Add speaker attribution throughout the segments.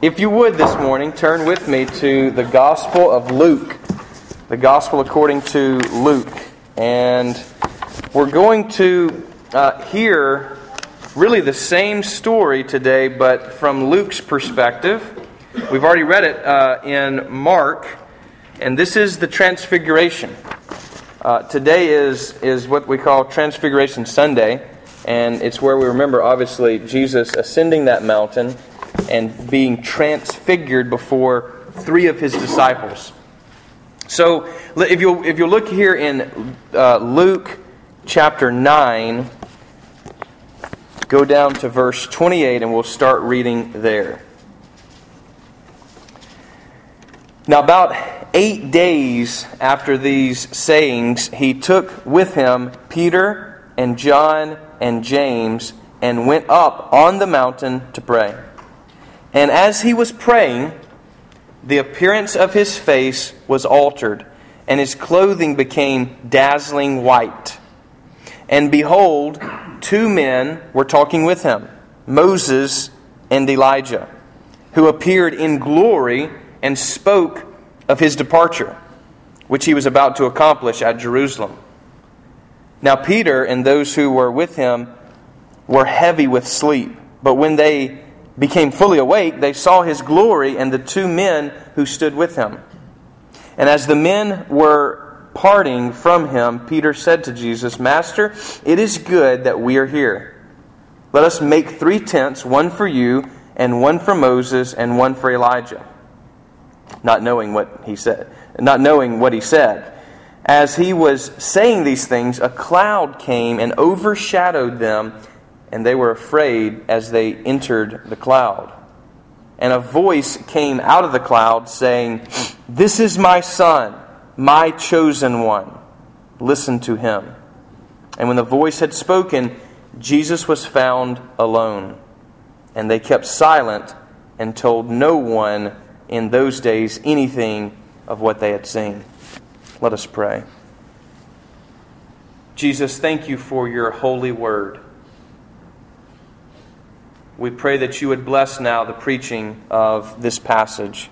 Speaker 1: If you would this morning, turn with me to the Gospel of Luke. The Gospel according to Luke. And we're going to uh, hear really the same story today, but from Luke's perspective. We've already read it uh, in Mark, and this is the Transfiguration. Uh, today is, is what we call Transfiguration Sunday, and it's where we remember, obviously, Jesus ascending that mountain and being transfigured before three of his disciples. So, if you if you look here in uh, Luke chapter 9, go down to verse 28 and we'll start reading there. Now, about eight days after these sayings, he took with him Peter and John and James and went up on the mountain to pray. And as he was praying, the appearance of his face was altered, and his clothing became dazzling white. And behold, two men were talking with him Moses and Elijah, who appeared in glory and spoke of his departure, which he was about to accomplish at Jerusalem. Now, Peter and those who were with him were heavy with sleep, but when they became fully awake, they saw his glory and the two men who stood with him. And as the men were parting from him, Peter said to Jesus, Master, it is good that we are here. Let us make three tents, one for you, and one for Moses, and one for Elijah. Not knowing what he said, not knowing what he said. As he was saying these things, a cloud came and overshadowed them and they were afraid as they entered the cloud. And a voice came out of the cloud saying, This is my son, my chosen one. Listen to him. And when the voice had spoken, Jesus was found alone. And they kept silent and told no one in those days anything of what they had seen. Let us pray. Jesus, thank you for your holy word. We pray that you would bless now the preaching of this passage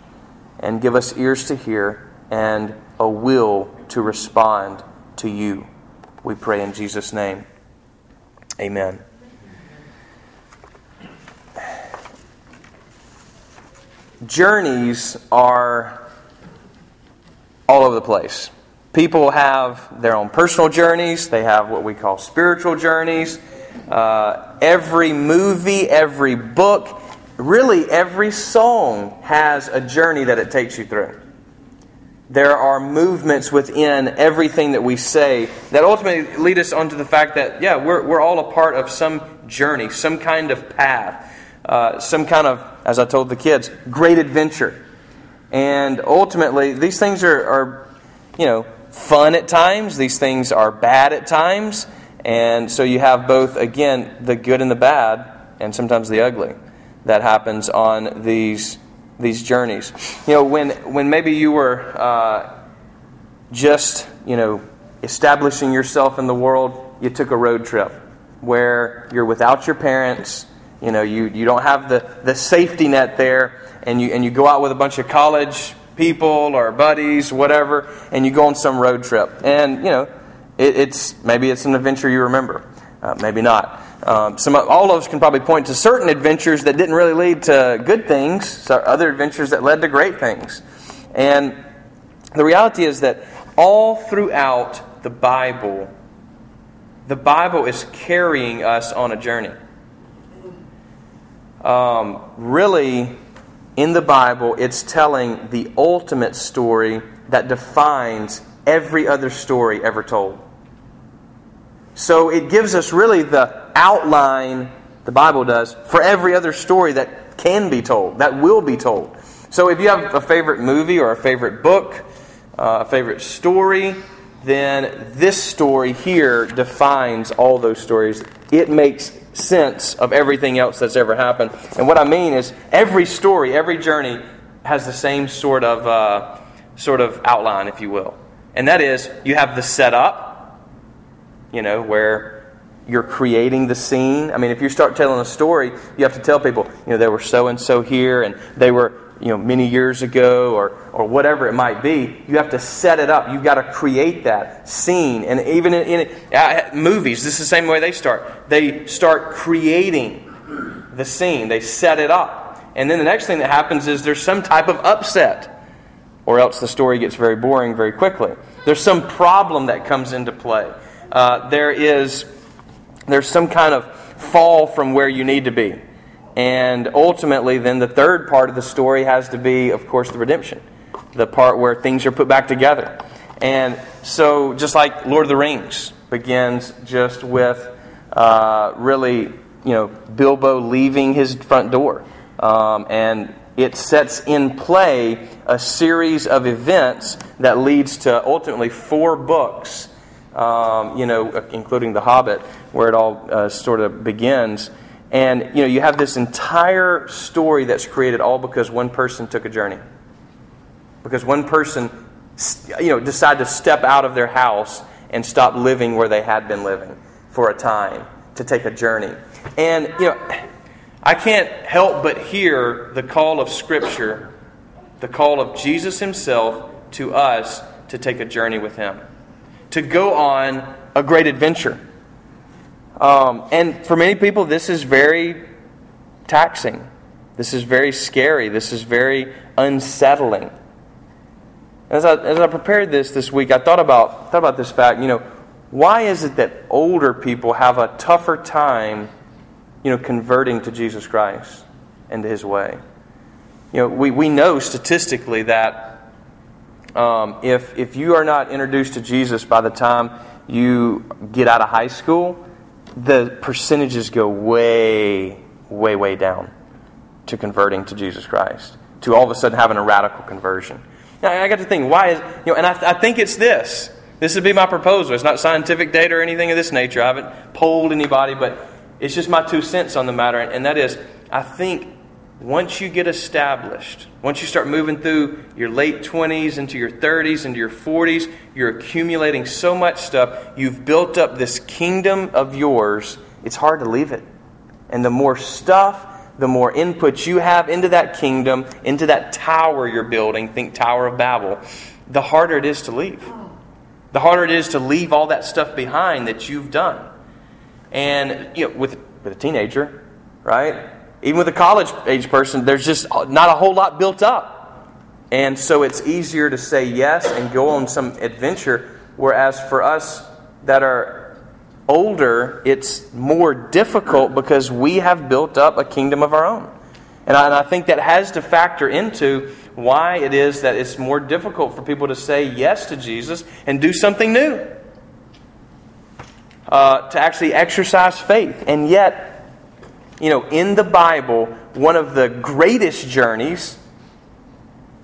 Speaker 1: and give us ears to hear and a will to respond to you. We pray in Jesus' name. Amen. Journeys are all over the place. People have their own personal journeys, they have what we call spiritual journeys. Uh, every movie, every book, really every song has a journey that it takes you through. There are movements within everything that we say that ultimately lead us onto the fact that, yeah, we're, we're all a part of some journey, some kind of path, uh, some kind of, as I told the kids, great adventure. And ultimately, these things are, are you know, fun at times, these things are bad at times. And so you have both, again, the good and the bad, and sometimes the ugly that happens on these, these journeys. You know, when, when maybe you were uh, just, you know, establishing yourself in the world, you took a road trip where you're without your parents, you know, you, you don't have the, the safety net there, and you, and you go out with a bunch of college people or buddies, whatever, and you go on some road trip. And, you know, it, it's maybe it's an adventure you remember, uh, maybe not. Um, some all of us can probably point to certain adventures that didn't really lead to good things, so other adventures that led to great things. And the reality is that all throughout the Bible, the Bible is carrying us on a journey. Um, really, in the Bible, it's telling the ultimate story that defines every other story ever told. So it gives us really the outline, the Bible does, for every other story that can be told, that will be told. So if you have a favorite movie or a favorite book, uh, a favorite story, then this story here defines all those stories. It makes sense of everything else that's ever happened. And what I mean is, every story, every journey has the same sort of uh, sort of outline, if you will. And that is, you have the setup, you know, where you're creating the scene. I mean, if you start telling a story, you have to tell people, you know, they were so and so here, and they were, you know, many years ago, or or whatever it might be. You have to set it up. You've got to create that scene. And even in, in uh, movies, this is the same way they start. They start creating the scene. They set it up, and then the next thing that happens is there's some type of upset or else the story gets very boring very quickly. There's some problem that comes into play. Uh, there is there's some kind of fall from where you need to be. And ultimately, then the third part of the story has to be, of course, the redemption, the part where things are put back together. And so, just like Lord of the Rings begins just with uh, really, you know, Bilbo leaving his front door. Um, and it sets in play a series of events that leads to ultimately four books, um, you know, including The Hobbit, where it all uh, sort of begins. And, you know, you have this entire story that's created all because one person took a journey. Because one person, you know, decided to step out of their house and stop living where they had been living for a time to take a journey. And, you know, I can't help but hear the call of Scripture, the call of Jesus Himself to us to take a journey with Him, to go on a great adventure. Um, and for many people, this is very taxing. This is very scary. This is very unsettling. As I, as I prepared this this week, I thought about, thought about this fact. You know, why is it that older people have a tougher time you know, converting to Jesus Christ and to His way. You know, we, we know statistically that um, if, if you are not introduced to Jesus by the time you get out of high school, the percentages go way, way, way down to converting to Jesus Christ, to all of a sudden having a radical conversion. Now, I got to think, why is, you know, and I, I think it's this. This would be my proposal. It's not scientific data or anything of this nature. I haven't polled anybody, but it's just my two cents on the matter, and that is, I think once you get established, once you start moving through your late 20s into your 30s, into your 40s, you're accumulating so much stuff. You've built up this kingdom of yours. It's hard to leave it. And the more stuff, the more input you have into that kingdom, into that tower you're building, think Tower of Babel, the harder it is to leave. The harder it is to leave all that stuff behind that you've done. And you know, with, with a teenager, right? Even with a college age person, there's just not a whole lot built up. And so it's easier to say yes and go on some adventure. Whereas for us that are older, it's more difficult because we have built up a kingdom of our own. And I, and I, think that has to factor into why it is that it's more difficult for people to say yes to Jesus and do something new uh, to actually exercise faith. And yet, you know, in the Bible, one of the greatest journeys,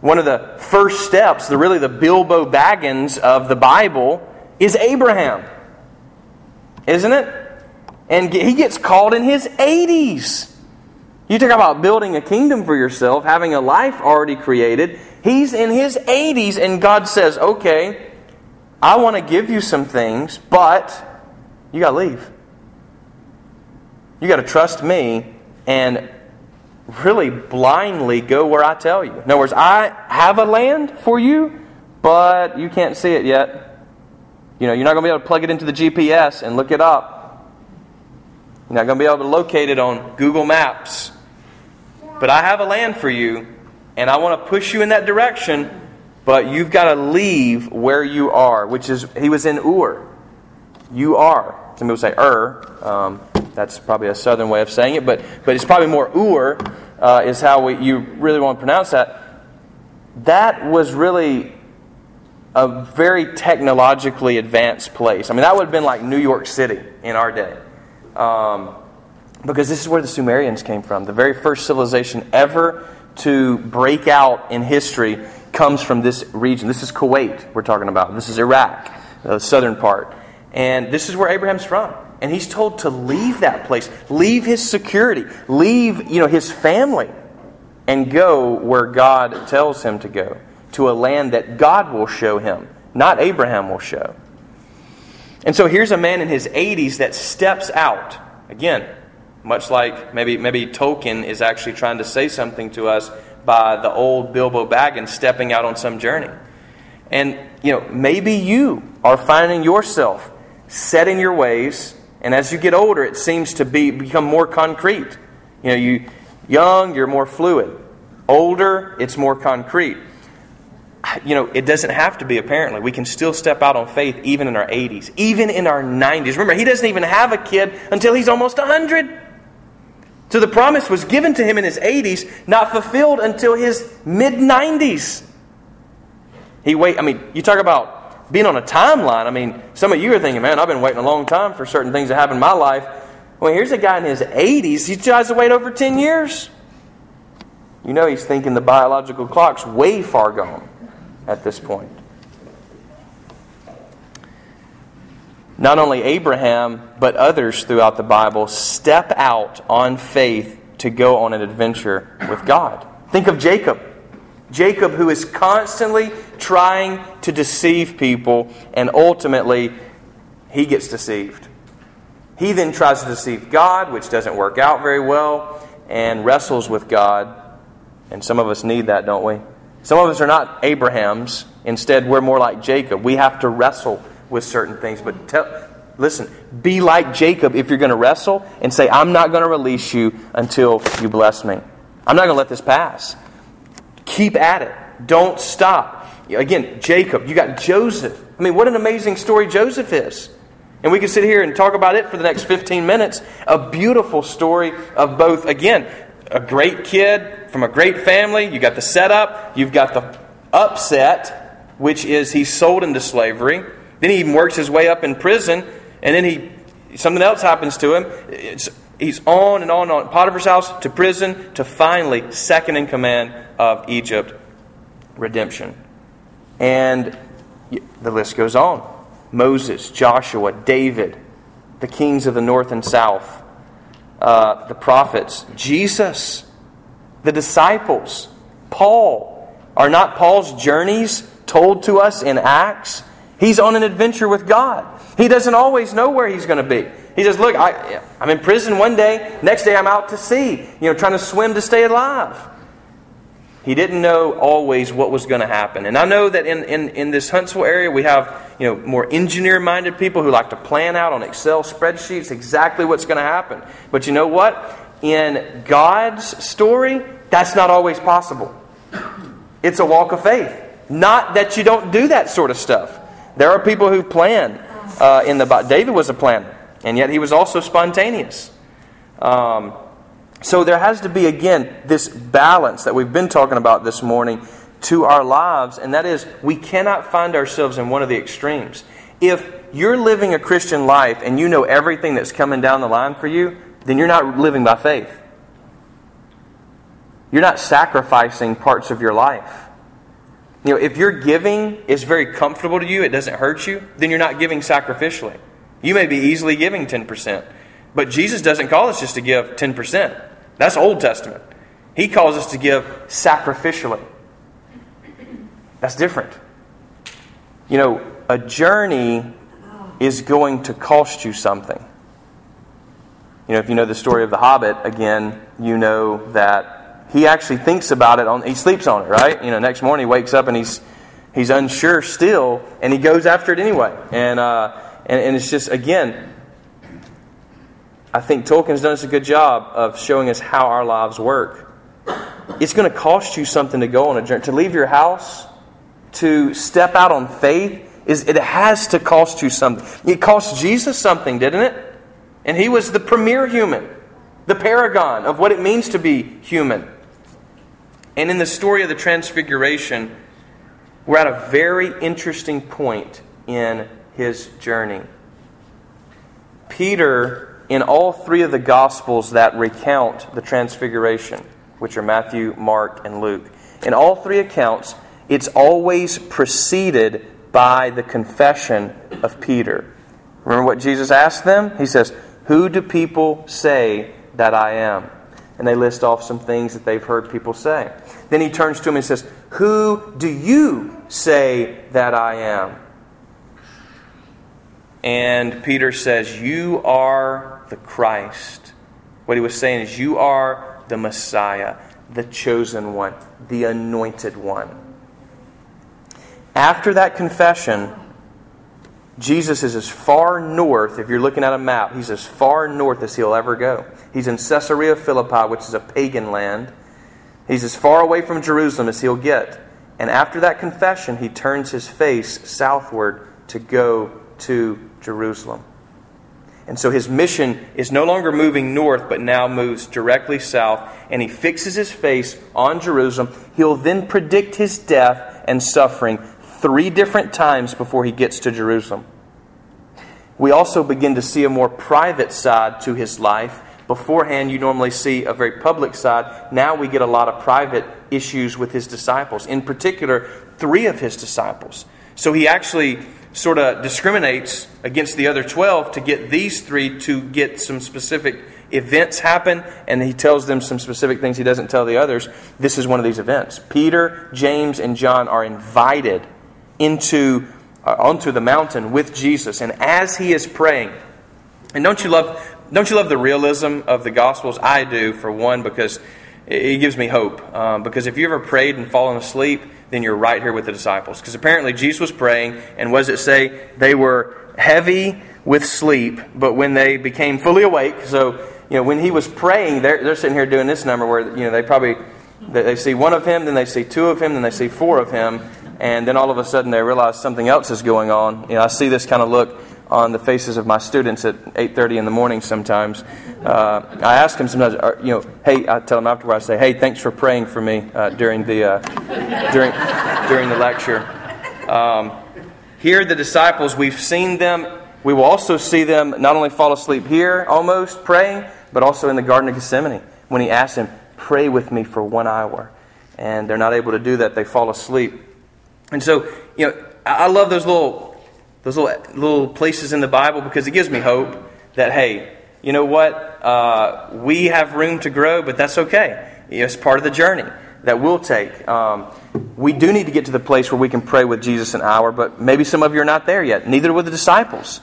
Speaker 1: one of the first steps, the really the Bilbo Baggins of the Bible, is Abraham. Isn't it? And he gets called in his 80s. You talk about building a kingdom for yourself, having a life already created. He's in his 80s, and God says, Okay, I want to give you some things, but you got to leave. You got to trust me and really blindly go where I tell you. In other words, I have a land for you, but you can't see it yet. You know, you're not going to be able to plug it into the GPS and look it up. You're not going to be able to locate it on Google Maps. But I have a land for you, and I want to push you in that direction, but you've got to leave where you are, which is, he was in Ur. You are. Some people say Ur. Um, that's probably a southern way of saying it, but, but it's probably more Ur, uh, is how we, you really want to pronounce that. That was really a very technologically advanced place. I mean, that would have been like New York City in our day. Um, because this is where the Sumerians came from. The very first civilization ever to break out in history comes from this region. This is Kuwait, we're talking about. This is Iraq, the southern part. And this is where Abraham's from. And he's told to leave that place, leave his security, leave, you know, his family and go where God tells him to go, to a land that God will show him, not Abraham will show. And so here's a man in his 80s that steps out. Again, much like maybe, maybe Tolkien is actually trying to say something to us by the old Bilbo Baggins stepping out on some journey. And, you know, maybe you are finding yourself set in your ways, and as you get older, it seems to be, become more concrete. You know, you young, you're more fluid. Older, it's more concrete. You know, it doesn't have to be, apparently. We can still step out on faith even in our 80s, even in our 90s. Remember, he doesn't even have a kid until he's almost 100. So the promise was given to him in his 80s, not fulfilled until his mid 90s. He wait, I mean, you talk about being on a timeline. I mean, some of you are thinking, man, I've been waiting a long time for certain things to happen in my life. Well, here's a guy in his 80s. He tries to wait over 10 years. You know, he's thinking the biological clock's way far gone at this point. Not only Abraham, but others throughout the Bible step out on faith to go on an adventure with God. Think of Jacob. Jacob, who is constantly trying to deceive people, and ultimately, he gets deceived. He then tries to deceive God, which doesn't work out very well, and wrestles with God. And some of us need that, don't we? Some of us are not Abrahams. Instead, we're more like Jacob. We have to wrestle with certain things. But tell, listen, be like Jacob if you're going to wrestle and say, I'm not going to release you until you bless me. I'm not going to let this pass. Keep at it. Don't stop. Again, Jacob, you got Joseph. I mean, what an amazing story Joseph is. And we can sit here and talk about it for the next 15 minutes. A beautiful story of both, again, a great kid from a great family. You got the setup, you've got the upset, which is he's sold into slavery. Then he works his way up in prison, and then he something else happens to him. It's, he's on and on and on. Potiphar's house to prison to finally second in command of Egypt, redemption. And the list goes on. Moses, Joshua, David, the kings of the north and south, uh, the prophets, Jesus, the disciples, Paul. Are not Paul's journeys told to us in Acts? He's on an adventure with God. He doesn't always know where he's going to be. He says, Look, I, I'm in prison one day, next day I'm out to sea, you know, trying to swim to stay alive. He didn't know always what was going to happen. And I know that in, in, in this Huntsville area, we have you know, more engineer minded people who like to plan out on Excel spreadsheets exactly what's going to happen. But you know what? In God's story, that's not always possible. It's a walk of faith. Not that you don't do that sort of stuff. There are people who plan uh, in the. David was a planner, and yet he was also spontaneous. Um, so there has to be, again, this balance that we've been talking about this morning to our lives, and that is we cannot find ourselves in one of the extremes. If you're living a Christian life and you know everything that's coming down the line for you, then you're not living by faith. You're not sacrificing parts of your life. You know, if your giving is very comfortable to you, it doesn't hurt you, then you're not giving sacrificially. You may be easily giving 10%, but Jesus doesn't call us just to give 10%. That's Old Testament. He calls us to give sacrificially. That's different. You know, a journey is going to cost you something. You know, if you know the story of the Hobbit, again, you know that he actually thinks about it on he sleeps on it right you know next morning he wakes up and he's he's unsure still and he goes after it anyway and uh, and, and it's just again i think tolkien's done us a good job of showing us how our lives work. It's going to cost you something to go on a journey. To leave your house to step out on faith is it has to cost you something. It cost jesus something didn't it? And he was the premier human the paragon of what it means to be human. And in the story of the Transfiguration, we're at a very interesting point in his journey. Peter, in all three of the Gospels that recount the Transfiguration, which are Matthew, Mark, and Luke, in all three accounts, it's always preceded by the confession of Peter. Remember what Jesus asked them? He says, Who do people say that I am? and they list off some things that they've heard people say. Then he turns to him and says, Who do you say that I am? and Peter says, You are the Christ. What he was saying is, You are the Messiah, the chosen one, the anointed one. After that confession, Jesus is as far north, if you're looking at a map, he's as far north as he'll ever go. He's in Caesarea Philippi, which is a pagan land. He's as far away from Jerusalem as he'll get. And after that confession, he turns his face southward to go to Jerusalem. And so his mission is no longer moving north, but now moves directly south, and he fixes his face on Jerusalem. He'll then predict his death and suffering three different times before he gets to Jerusalem. We also begin to see a more private side to his life. Beforehand, you normally see a very public side. Now we get a lot of private issues with his disciples, in particular, three of his disciples. So he actually sort of discriminates against the other 12 to get these three to get some specific events happen, and he tells them some specific things he doesn't tell the others. This is one of these events. Peter, James, and John are invited into uh, onto the mountain with Jesus, and as he is praying, and don't you love don't you love the realism of the Gospels? I do, for one, because it gives me hope. Um, because if you ever prayed and fallen asleep, then you're right here with the disciples. Because apparently Jesus was praying, and what does it say? They were heavy with sleep, but when they became fully awake, so you know when he was praying, they're, they're sitting here doing this number where you know they probably they see one of him, then they see two of him, then they see four of him, and then all of a sudden they realize something else is going on. You know, I see this kind of look on the faces of my students at 8:30 in the morning sometimes. Uh, I ask them sometimes, you know, hey, I tell them afterward, I say, hey, thanks for praying for me uh, during the uh, during during the lecture. Um, here, the disciples, we've seen them. We will also see them not only fall asleep here, almost praying, but also in the Garden of Gethsemane when he asks them, "Pray with me for one hour," and they're not able to do that; they fall asleep. And so, you know, I love those little those little, little places in the Bible because it gives me hope that, hey, you know what? Uh, we have room to grow, but that's okay. It's part of the journey that we'll take. Um, we do need to get to the place where we can pray with Jesus an hour, but maybe some of you are not there yet. Neither were the disciples.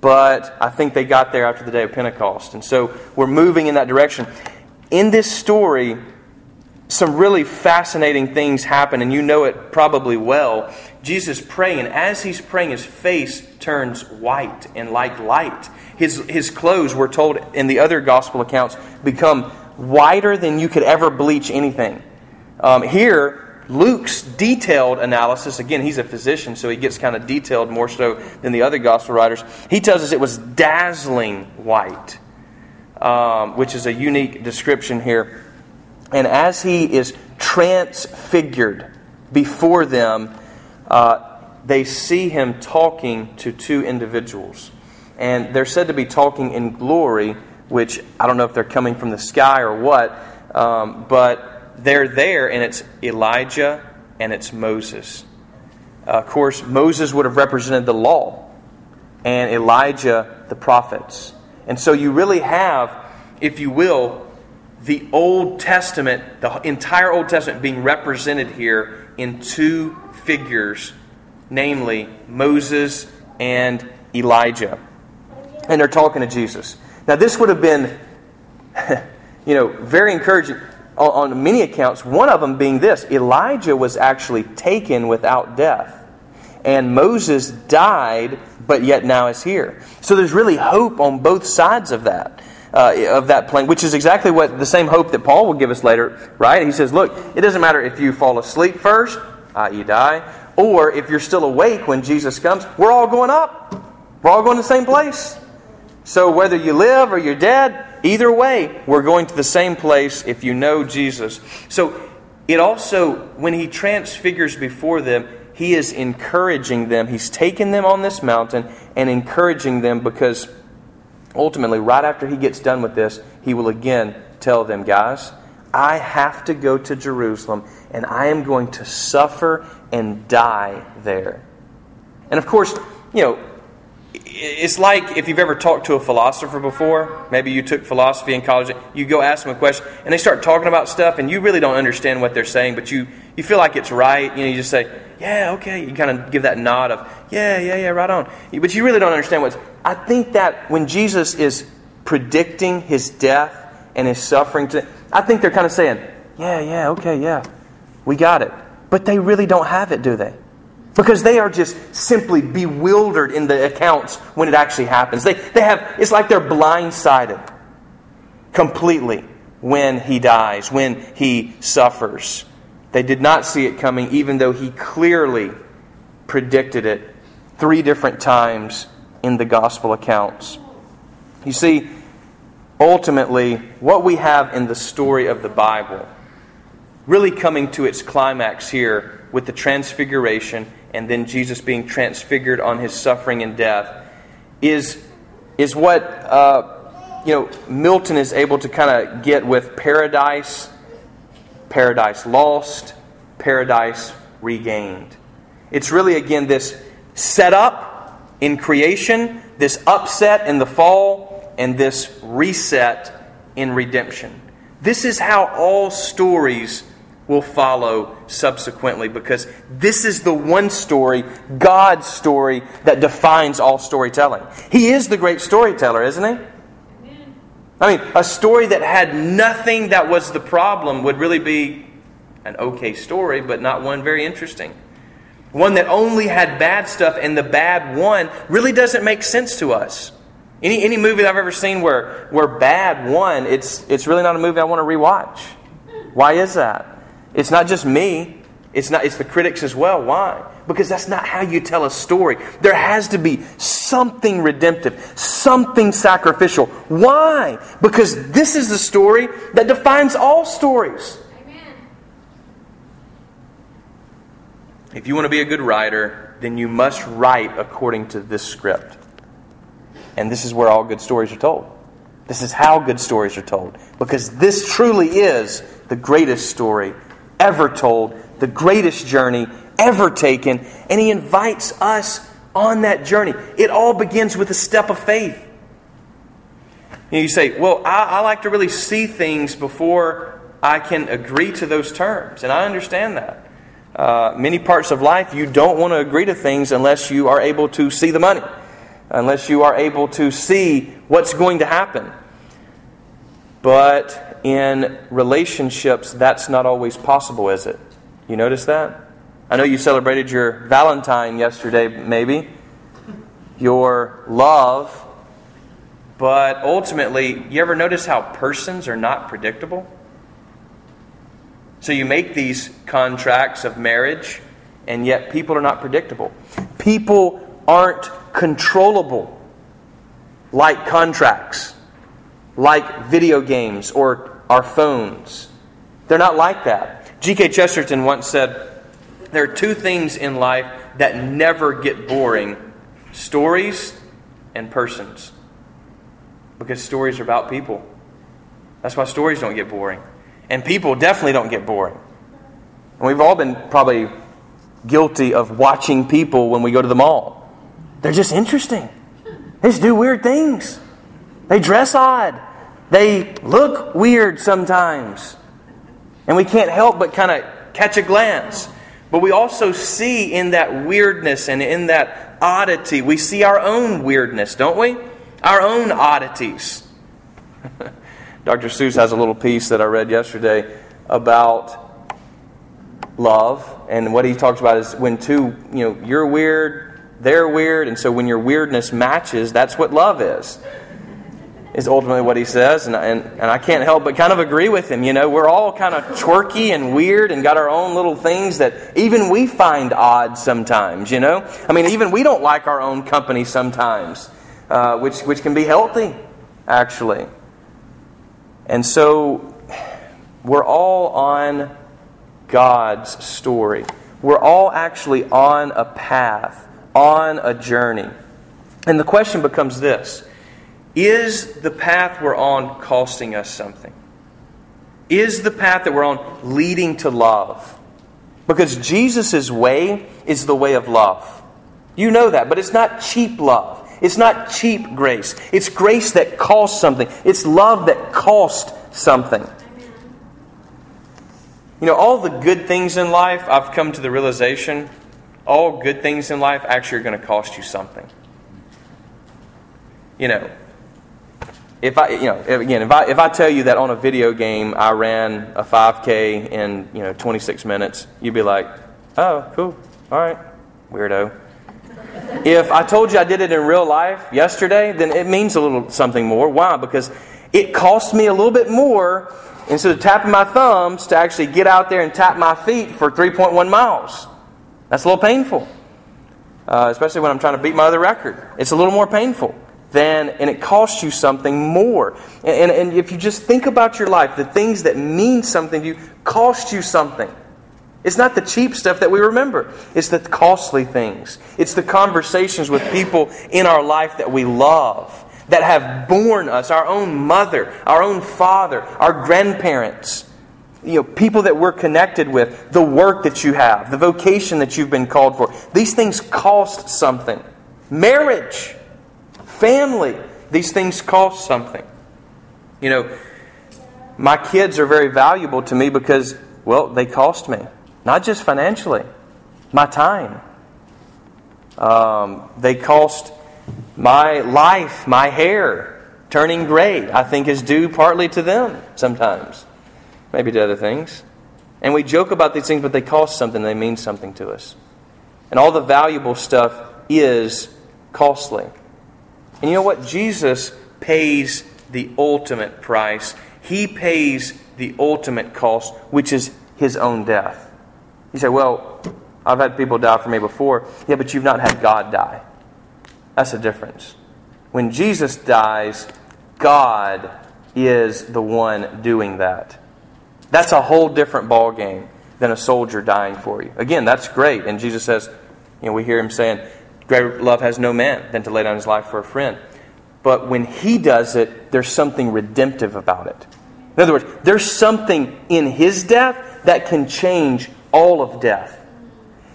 Speaker 1: But I think they got there after the day of Pentecost. And so we're moving in that direction. In this story, some really fascinating things happen, and you know it probably well. Jesus praying, and as he's praying, his face turns white and like light. His, his clothes, we're told in the other gospel accounts, become whiter than you could ever bleach anything. Um, here, Luke's detailed analysis, again, he's a physician, so he gets kind of detailed more so than the other gospel writers. He tells us it was dazzling white, um, which is a unique description here. And as he is transfigured before them, uh, they see him talking to two individuals. And they're said to be talking in glory, which I don't know if they're coming from the sky or what, um, but they're there, and it's Elijah and it's Moses. Uh, of course, Moses would have represented the law, and Elijah the prophets. And so you really have, if you will, the Old Testament, the entire Old Testament being represented here in two figures, namely Moses and Elijah. And they're talking to Jesus. Now, this would have been, you know, very encouraging on, many accounts. One of them being this Elijah was actually taken without death. And Moses died, but yet now is here. So there's really hope on both sides of that uh, of that plane, which is exactly what the same hope that Paul will give us later, right? He says, look, it doesn't matter if you fall asleep first, i.e., die, or if you're still awake when Jesus comes, we're all going up. We're all going to the same place. So whether you live or you're dead, either way, we're going to the same place if you know Jesus. So it also, when he transfigures before them, he is encouraging them. He's taking them on this mountain and encouraging them because ultimately, right after he gets done with this, he will again tell them, guys, I have to go to Jerusalem and I am going to suffer and die there. And of course, you know, it's like if you've ever talked to a philosopher before, maybe you took philosophy in college, you go ask them a question and they start talking about stuff and you really don't understand what they're saying, but you, you feel like it's right. You know, you just say, yeah, okay. You kind of give that nod of, yeah, yeah, yeah, right on. But you really don't understand what's. I think that when Jesus is predicting his death and his suffering, to, I think they're kind of saying, yeah, yeah, okay, yeah, we got it. But they really don't have it, do they? Because they are just simply bewildered in the accounts when it actually happens. They, they have, it's like they're blindsided completely when he dies, when he suffers. They did not see it coming, even though he clearly predicted it three different times in the gospel accounts. You see, ultimately, what we have in the story of the Bible, really coming to its climax here with the transfiguration and then Jesus being transfigured on his suffering and death, is, is what uh, you know Milton is able to kind of get with paradise paradise lost, paradise regained. It's really, again, this setup in creation, this upset in the fall, and this reset in redemption. This is how all stories will follow subsequently because this is the one story, God's story, that defines all storytelling. He is the great storyteller, isn't he? I mean, a story that had nothing that was the problem would really be an okay story, but not one very interesting. One that only had bad stuff and the bad one really doesn't make sense to us. Any, any movie that I've ever seen where, where bad won, it's, it's really not a movie I want to rewatch. Why is that? It's not just me, it's, not, it's the critics as well. Why? Because that's not how you tell a story. There has to be something redemptive, something sacrificial. Why? Because this is the story that defines all stories. Amen. If you want to be a good writer, then you must write according to this script. And this is where all good stories are told. This is how good stories are told. Because this truly is the greatest story ever told, the greatest journey ever taken, and He invites us on that journey. It all begins with a step of faith. You say, Well, I, I like to really see things before I can agree to those terms, and I understand that. Uh, many parts of life, you don't want to agree to things unless you are able to see the money, unless you are able to see what's going to happen. But in relationships, that's not always possible, is it? You notice that? I know you celebrated your Valentine yesterday, maybe, your love, but ultimately, you ever notice how persons are not predictable? So you make these contracts of marriage, and yet people are not predictable. People aren't controllable like contracts, like video games or our phones. They're not like that. G.K. Chesterton once said, there are two things in life that never get boring stories and persons. Because stories are about people. That's why stories don't get boring. And people definitely don't get boring. And we've all been probably guilty of watching people when we go to the mall. They're just interesting. They just do weird things. They dress odd. They look weird sometimes. And we can't help but kind of catch a glance. But we also see in that weirdness and in that oddity, we see our own weirdness, don't we? Our own oddities. Dr. Seuss has a little piece that I read yesterday about love, and what he talks about is when two, you know, you're weird, they're weird, and so when your weirdness matches, that's what love is is ultimately what he says, and, and, and I can't help but kind of agree with him. You know, we're all kind of twerky and weird and got our own little things that even we find odd sometimes, you know? I mean, even we don't like our own company sometimes, uh, which, which can be healthy, actually. And so we're all on God's story. We're all actually on a path, on a journey. And the question becomes this is the path we're on costing us something? Is the path that we're on leading to love? Because Jesus' way is the way of love. You know that, but it's not cheap love. It's not cheap grace. It's grace that costs something. It's love that costs something. You know, all the good things in life, I've come to the realization, all good things in life actually are going to cost you something. You know, if I, you know, again, if I, if I tell you that on a video game I ran a 5K in, you know, 26 minutes, you'd be like, oh, cool, all right, weirdo. if I told you I did it in real life yesterday, then it means a little something more. Why? Because it cost me a little bit more instead of tapping my thumbs to actually get out there and tap my feet for 3.1 miles. That's a little painful, uh, especially when I'm trying to beat my other record. It's a little more painful than, and it costs you something more. And, and, and if you just think about your life, the things that mean something to you cost you something. It's not the cheap stuff that we remember. It's the costly things. It's the conversations with people in our life that we love, that have borne us, our own mother, our own father, our grandparents you know, people that we're connected with, the work that you have, the vocation that you've been called for. These things cost something. Marriage, family, these things cost something. You know, my kids are very valuable to me because, well, they cost me. Not just financially, my time. Um, they cost my life, my hair. Turning gray, I think, is due partly to them sometimes maybe to other things. And we joke about these things, but they cost something, they mean something to us. And all the valuable stuff is costly. And you know what? Jesus pays the ultimate price. He pays the ultimate cost, which is his own death. You say, well, I've had people die for me before. Yeah, but you've not had God die. That's the difference. When Jesus dies, God is the one doing that. That's a whole different ball game than a soldier dying for you. Again, that's great. And Jesus says, you know, we hear him saying, Greater love has no man than to lay down his life for a friend. But when he does it, there's something redemptive about it. In other words, there's something in his death that can change all of death.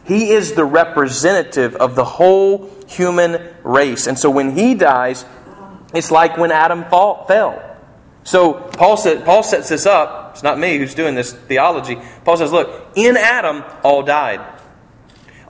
Speaker 1: He is the representative of the whole human race. And so when he dies, it's like when Adam fall, fell. So Paul, said, Paul sets this up. It's not me who's doing this theology. Paul says, look, in Adam, all died.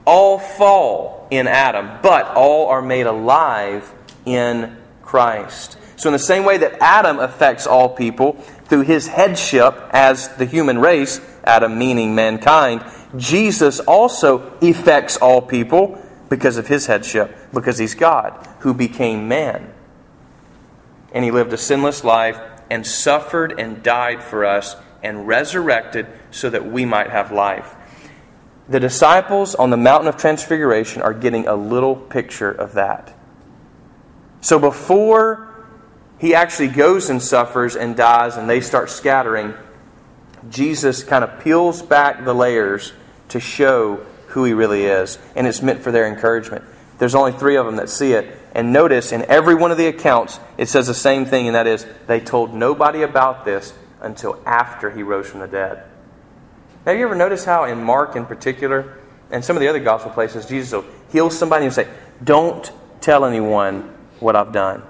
Speaker 1: All fall in Adam, but all are made alive in Christ. So, in the same way that Adam affects all people through his headship as the human race, Adam meaning mankind, Jesus also affects all people because of his headship, because he's God who became man. And he lived a sinless life and suffered and died for us and resurrected so that we might have life. The disciples on the mountain of transfiguration are getting a little picture of that. So before he actually goes and suffers and dies and they start scattering, Jesus kind of peels back the layers to show who he really is. And it's meant for their encouragement. There's only three of them that see it. And notice in every one of the accounts, it says the same thing, and that is, they told nobody about this until after he rose from the dead. Now, Have you ever noticed how in Mark in particular, and some of the other gospel places, Jesus will heal somebody and say, Don't tell anyone what I've done.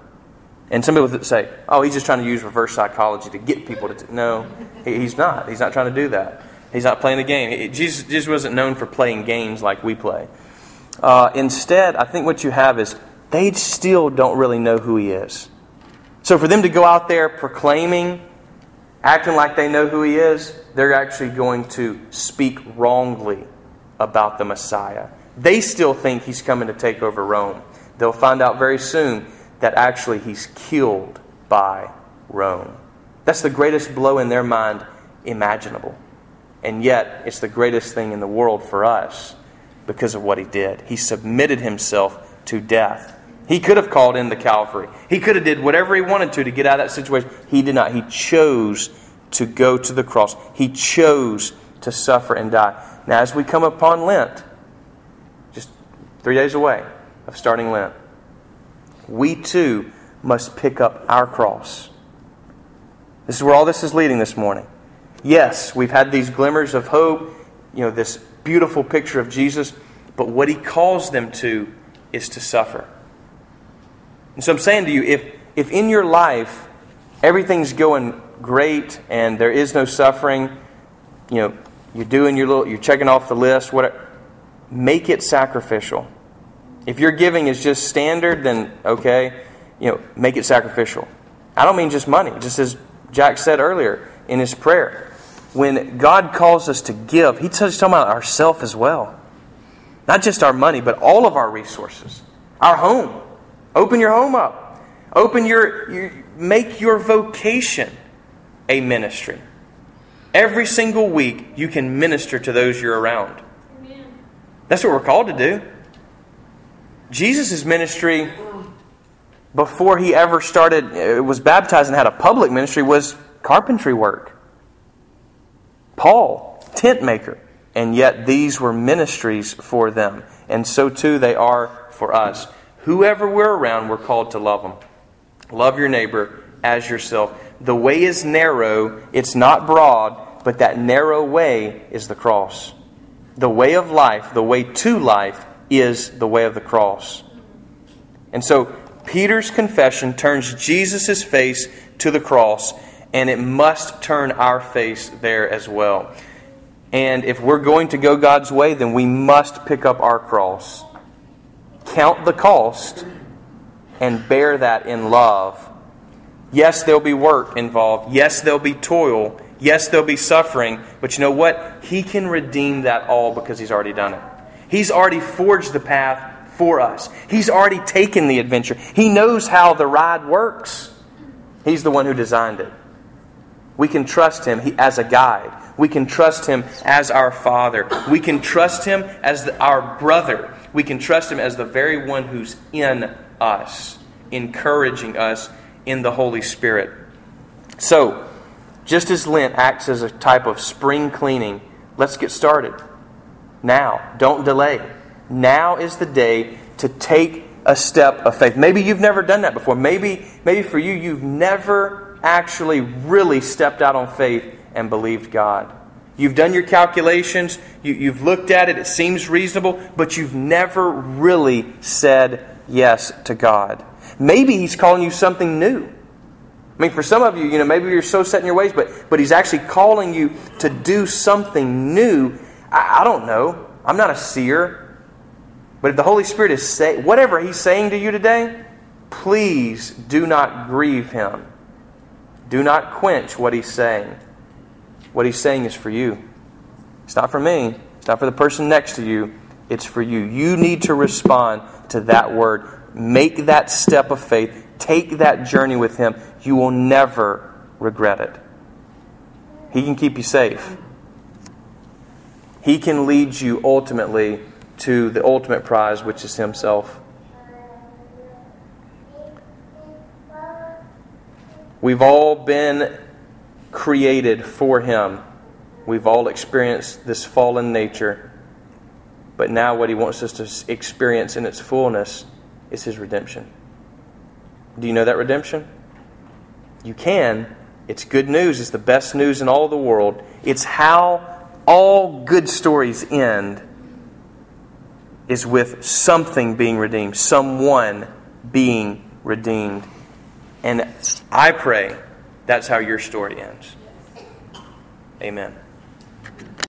Speaker 1: And some people say, Oh, he's just trying to use reverse psychology to get people to. T-. No, he's not. He's not trying to do that. He's not playing the game. Jesus, Jesus wasn't known for playing games like we play. Uh, instead, I think what you have is they still don't really know who he is. So for them to go out there proclaiming, acting like they know who he is, they're actually going to speak wrongly about the Messiah. They still think he's coming to take over Rome. They'll find out very soon that actually he's killed by Rome. That's the greatest blow in their mind imaginable. And yet, it's the greatest thing in the world for us because of what he did. He submitted himself to death. He could have called in the Calvary. He could have did whatever he wanted to to get out of that situation. He did not. He chose to go to the cross. He chose to suffer and die. Now, as we come upon Lent, just three days away of starting Lent, we too must pick up our cross. This is where all this is leading this morning. Yes, we've had these glimmers of hope, you know, this beautiful picture of Jesus, but what he calls them to is to suffer. And so I'm saying to you, if, if in your life everything's going great and there is no suffering, you know, you're doing your little, you're checking off the list, whatever, make it sacrificial. If your giving is just standard, then okay, you know, make it sacrificial. I don't mean just money, just as Jack said earlier in his prayer. When God calls us to give, He's talking about ourself as well. Not just our money, but all of our resources. Our home. Open your home up. Open your, your make your vocation a ministry. Every single week, you can minister to those you're around. Amen. That's what we're called to do. Jesus' ministry, before he ever started, uh, was baptized and had a public ministry, was carpentry work. Paul, tent maker. And yet these were ministries for them. And so too they are for us. Whoever we're around, we're called to love them. Love your neighbor as yourself. The way is narrow, it's not broad, but that narrow way is the cross. The way of life, the way to life, is the way of the cross. And so Peter's confession turns Jesus' face to the cross, and it must turn our face there as well. And if we're going to go God's way, then we must pick up our cross, count the cost, and bear that in love Yes, there'll be work involved. Yes, there'll be toil. Yes, there'll be suffering. But you know what? He can redeem that all because He's already done it. He's already forged the path for us, He's already taken the adventure. He knows how the ride works. He's the one who designed it. We can trust Him as a guide. We can trust Him as our Father. We can trust Him as the, our brother. We can trust Him as the very one who's in us, encouraging us in the Holy Spirit. So, just as Lent acts as a type of spring cleaning, let's get started. Now, don't delay. Now is the day to take a step of faith. Maybe you've never done that before. Maybe, maybe for you, you've never actually really stepped out on faith and believed God. You've done your calculations, you, have looked at it, it seems reasonable, but you've never really said yes to God. Maybe He's calling you something new. I mean, for some of you, you know, maybe you're so set in your ways, but, but He's actually calling you to do something new. I, I don't know. I'm not a seer. But if the Holy Spirit is saying, whatever He's saying to you today, please do not grieve Him. Do not quench what He's saying. What He's saying is for you. It's not for me, it's not for the person next to you, it's for you. You need to respond to that word Make that step of faith. Take that journey with Him. You will never regret it. He can keep you safe. He can lead you ultimately to the ultimate prize, which is Himself. We've all been created for Him. We've all experienced this fallen nature. But now, what He wants us to experience in its fullness is his redemption. Do you know that redemption? You can. It's good news. It's the best news in all the world. It's how all good stories end is with something being redeemed, someone being redeemed. And I pray that's how your story ends. Amen.